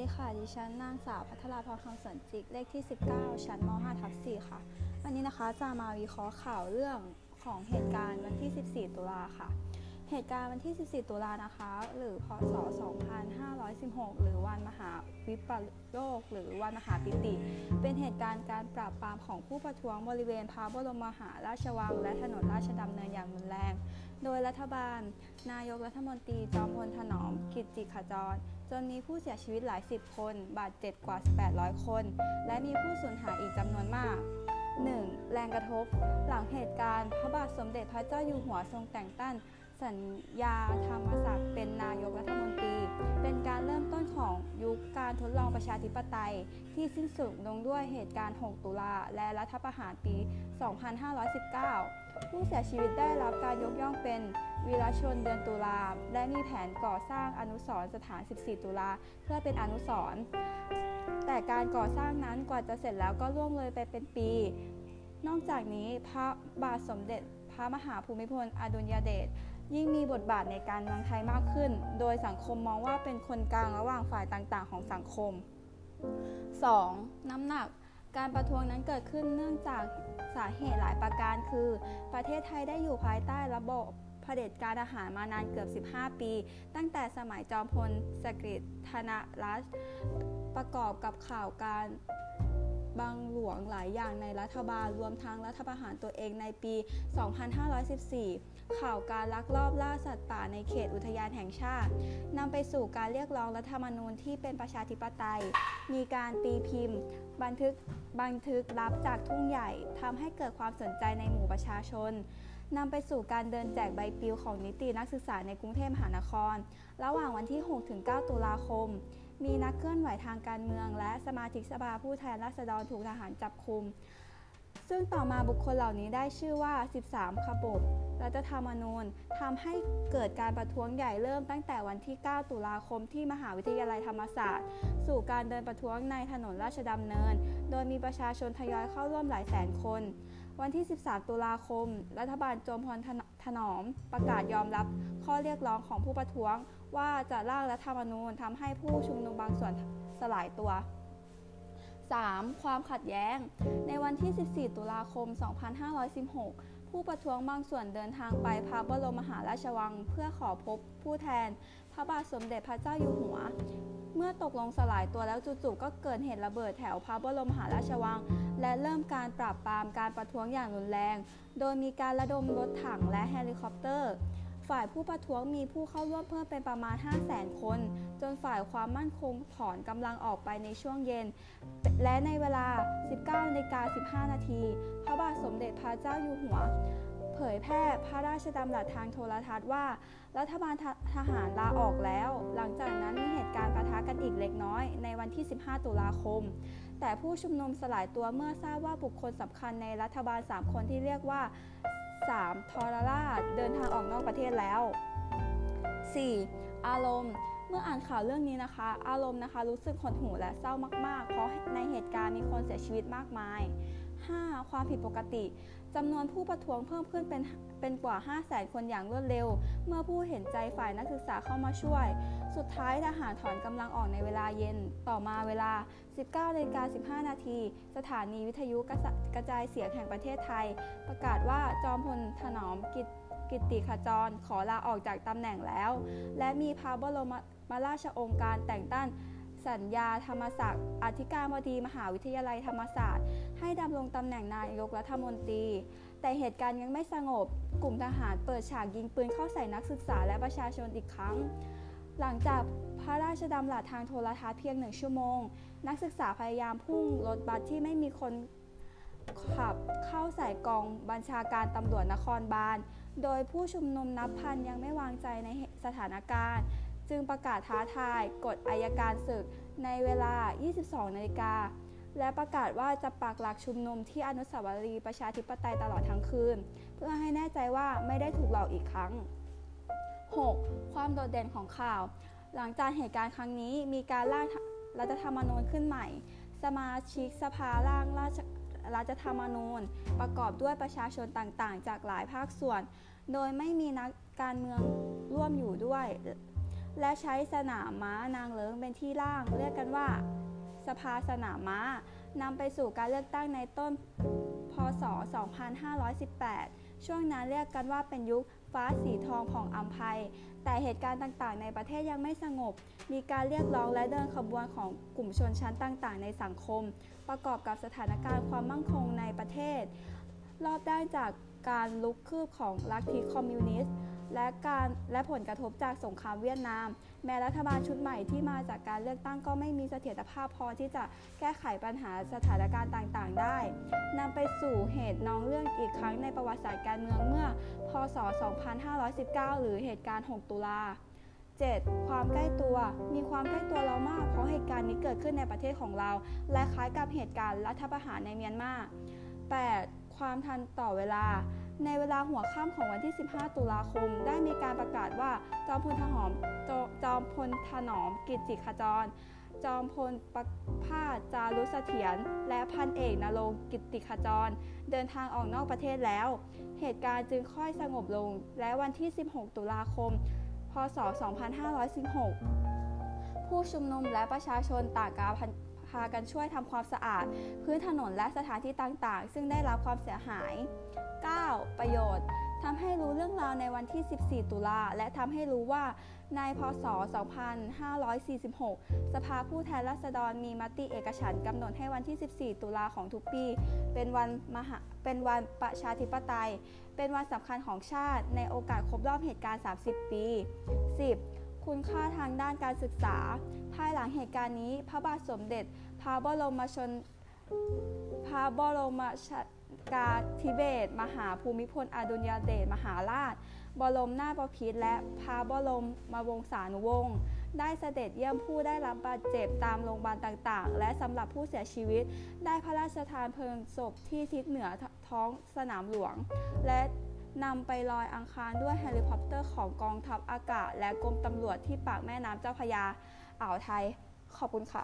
ดีค่ะ ดิฉันนางสาวพัทราพรคำสวนจิก เลขที่ 19 ชั้นม .5 ทับ4ค่ะ วันนี้นะคะจะมาวิเคราะห์ข่าวเรื่องของเหตุการณ์วันที่ 14 ตุลาค่ะ เหตุการณ์วันที่ 14 ตุลานะคะ หรือพศ 2516 หรือวันมหาวิปโลก หรือวันมหาปิติ เป็นเหตุการณ์การปราบปรามของผู้ประท้วงบริเวณพระบรมมหาราชวัง และถนนราชดำเนินอย่างรุนแรง โดยรัฐบาล นายกรัฐมนตรีจอมพลถนอม กิจจิขจร จนมีผู้เสียชีวิตหลายสิบคน บาดเจ็บกว่า 800 คน และมีผู้สูญหายอีกจำนวนมาก 1. แรงกระทบ หลังเหตุการณ์ พระบาทสมเด็จพระเจ้าอยู่หัวทรงแต่งตั้ง สัญญาธรรมศักดิ์เป็นนายกรัฐมนตรี เป็นการเริ่มต้นของยุคการทดลองประชาธิปไตย ที่สิ้นสุดลงด้วยเหตุการณ์ 6 ตุลา และรัฐประหารปี 2519 ผู้เสียชีวิตได้รับการยกย่องเป็นวีรชนเดือนตุลา และมีแผนก่อสร้างอนุสรสถาน 14 ตุลา เพื่อเป็นอนุสรแต่การก่อสร้างนั้นกว่าจะเสร็จแล้วก็ล่วงเลยไปเป็นปี นอกจากนี้พระบาทสมเด็จพระมหาภูมิพลอดุลยเดช ยิ่งมีบทบาทในการเมืองไทยมากขึ้น โดยสังคมมองว่าเป็นคนกลางระหว่างฝ่ายต่างๆ ของสังคม 2. น้ำหนักการประท้วงนั้นเกิดขึ้นเนื่องจากสาเหตุหลายประการคือ ประเทศไทยได้อยู่ภายใต้ระบบเผด็จการอาหารมานานเกือบ 15 ปี ตั้งแต่สมัยจอมพลสฤษธนรัตน์ประกอบกับข่าวการ บางหลวงหลายอย่างในรัฐบาลรวมทั้งรัฐประหารตัวเองในปี 2514 ข่าวการลักลอบล่าสัตว์ป่าในเขตอุทยานแห่งชาตินำไปสู่การเรียกร้องรัฐธรรมนูญที่เป็นประชาธิปไตย มีการตีพิมพ์ บันทึกบันทึกลับจากทุ่งใหญ่ทำให้เกิดความสนใจในหมู่ประชาชนนำไปสู่การเดินแจกใบปลิวของนิตินักศึกษาในกรุงเทพมหานคร ระหว่างวันที่ 6-9 ตุลาคม มีนักเคลื่อนไหวทางการเมือง และสมาชิกสภาผู้แทนราษฎรถูกทหารจับคุม ซึ่งต่อมาบุคคลเหล่านี้ได้ชื่อว่า 13 ขบฏรัฐธรรมนูญทำให้เกิดการประท้วงใหญ่เริ่มตั้งแต่วันที่ 9 ตุลาคมที่มหาวิทยาลัยธรรมศาสตร์ สู่การเดินประท้วงในถนนราชดำเนิน โดยมีประชาชนทยอยเข้าร่วมหลายแสนคน วันที่ 13 ตุลาคม รัฐบาลจอมพลถนอมประกาศยอมรับข้อเรียกร้องของผู้ประท้วง ว่าจะร่างรัฐธรรมนูญทำให้ผู้ชุมนุมบางส่วนสลายตัว 3. ความขัดแย้ง ในวันที่ 14 ตุลาคม 2516 ผู้ประท้วงบางส่วนเดินทางไปพระบรมมหาราชวัง เพื่อขอพบผู้แทน พระบาทสมเด็จพระเจ้าอยู่หัว เมื่อตกลงสลายตัวแล้วจู่ๆก็เกิดเหตุระเบิดแถวพระบรมมหาราชวัง และเริ่มการปราบปรามการประท้วงอย่างรุนแรง โดยมีการระดมรถถังและเฮลิคอปเตอร์ ฝ่ายผู้ประท้วงมีผู้เข้าร่วมเพิ่มเป็นประมาณ 500,000 คน จนฝ่ายความมั่นคงถอนกำลังออกไปในช่วงเย็น และในเวลา 19นาฬิกา15 นาที พระบาทสมเด็จพระเจ้าอยู่หัว เผยแพร่พระราชดำรัสทางโทรทัศน์ว่า รัฐบาลทหารลาออกแล้ว หลังจากนั้นมีเหตุการณ์ปะทะกันอีกเล็กน้อย ในวันที่ 15 ตุลาคมแต่ผู้ชุมนุมสลายตัวเมื่อทราบว่าบุคคลสำคัญในรัฐบาล 3 คนที่เรียกว่า 3. ทอรราเดินทางออกนอกประเทศแล้ว 4. อารมณ์เมื่ออ่านข่าวเรื่องนี้นะคะ อารมณ์นะคะรู้สึกหดหู่และเศร้ามากๆ เพราะในเหตุการณ์มีคนเสียชีวิตมากมาย 5. ความผิดปกติจำนวนผู้ประท้วงเพิ่มขึ้นเป็นเป็นกว่า 5 0 0แสนคนอย่างรวดเร็ว เมื่อผู้เห็นใจฝ่ายนักศึกษาเข้ามาช่วย สุดท้ายทหารถอนกำลังออกในเวลาเย็น ต่อมาเวลา 19นาฬิกา15 นาที สถานีวิทยุกระจายเสียงแห่งประเทศไทย ประกาศว่าจอมพลถนอมกิจกิติขจร ขอลาออกจากตำแหน่งแล้ว และมีพระบรมราชองค์การแต่งตั้ง สัญญาธรรมศักดิ์อธิการบดีมหาวิทยาลัยธรรมศาสตร์ ให้ดำรงตำแหน่งนายกรัฐมนตรี แต่เหตุการณ์ยังไม่สงบ กลุ่มทหารเปิดฉากยิงปืนเข้าใส่นักศึกษาและประชาชนอีกครั้ง หลังจากพระราชดำรัสทางโทรทัศน์เพียงหนึ่งชั่วโมง นักศึกษาพยายามพุ่งรถบัสที่ไม่มีคนขับเข้าใส่กองบัญชาการตำรวจนครบาล โดยผู้ชุมนุมนับพันยังไม่วางใจในสถานการณ์ จึงประกาศท้าทายกฎอายการศึกในเวลา 22 นาฬิกา และประกาศว่าจะปักหลักชุมนุมที่อนุสาวรีย์ประชาธิปไตยตลอดทั้งคืน เพื่อให้แน่ใจว่าไม่ได้ถูกหลอกอีกครั้ง 6. ความโดดเด่นของข่าว หลังจากเหตุการณ์ครั้งนี้มีการร่างรัฐธรรมนูญขึ้นใหม่ สมาชิกสภาร่างราชรัฐธรรมนูญ ประกอบด้วยประชาชนต่างๆ จากหลายภาคส่วน โดยไม่มีนักการเมืองร่วมอยู่ด้วย และใช้สนามม้านางเลิ้งเป็นที่ล่าง เรียกกันว่า สภาสนามม้านำไปสู่การเลือกตั้งในต้น พศ 2518 ช่วงนั้นเรียกกันว่าเป็นยุคฟ้าสีทองของอัมภัย แต่เหตุการณ์ต่างๆ ในประเทศยังไม่สงบ มีการเรียกร้องและเดินขบวนของกลุ่มชนชั้นต่างๆ ในสังคม ประกอบกับสถานการณ์ความมั่งคงในประเทศ รอบด้านจากการลุกคืบของลัทธิคอมมิวนิสต์ และการและผลกระทบจากสงครามเวียดนาม แม้รัฐบาลชุดใหม่ที่มาจากการเลือกตั้งก็ไม่มีเสถียรภาพพอที่จะแก้ไขปัญหาสถานการณ์ต่างๆ ได้นำไปสู่เหตุน้องเรื่องอีกครั้งในประวัติศาสตร์การเมืองเมื่อ พศ 2519 หรือเหตุการณ์ 6 ตุลา 7. ความใกล้ตัว มีความใกล้ตัวเรามาก เพราะเหตุการณ์นี้เกิดขึ้นในประเทศของเรา และคล้ายกับเหตุการณ์รัฐประหารในเมียนมา 8. ความทันต่อเวลา ในเวลาหัวค่ำของวันที่ 15 ตุลาคม ได้มีการประกาศว่า จอมพลทหอมจจอมพลถนอมกิจจิขจร จอมพลประภาสจารุเสถียรและพันเอกนรงกิตติขจร เดินทางออกนอกประเทศแล้ว เหตุการณ์จึงค่อยสงบลง และวันที่ 16 ตุลาคม พศ 2516 ผู้ชุมนุมและประชาชนต่างกา พากันช่วยทำความสะอาด พื้นถนนและสถานที่ต่างๆ ซึ่งได้รับความเสียหาย 9. ประโยชน์ทำให้รู้เรื่องราวในวันที่ 14 ตุลา และทำให้รู้ว่าในพศ 2546 สภาผู้แทนราษฎรมีมติเอกฉันกำหนดให้วันที่ 14 ตุลาของทุกปี เป็นวันมหาเป็นวันประชาธิปไตย เป็นวันสำคัญของชาติในโอกาสครบรอบเหตุการณ์ 30 ปี 10. คุณค่าทางด้านการศึกษา ภายหลังเหตุการณ์นี้ พระบาทสมเด็จ พระบรมชนพระบรมชกาธิเบศมหาภูมิพลอดุลยเดชมหาราช บรมนาถบพิตรและพระบรมมาวงศานุวงศ์ได้เสด็จเยี่ยมผู้ได้รับบาดเจ็บตามโรงพยาบาลต่างๆ และสำหรับผู้เสียชีวิต ได้พระราชทานเพลิงศพที่ทิศเหนือท้องสนามหลวง และ นำไปลอยอังคารด้วยเฮลิคอปเตอร์ของกองทัพอากาศ และกรมตำรวจที่ปากแม่น้ำเจ้าพระยาอ่าวไทย ขอบคุณค่ะ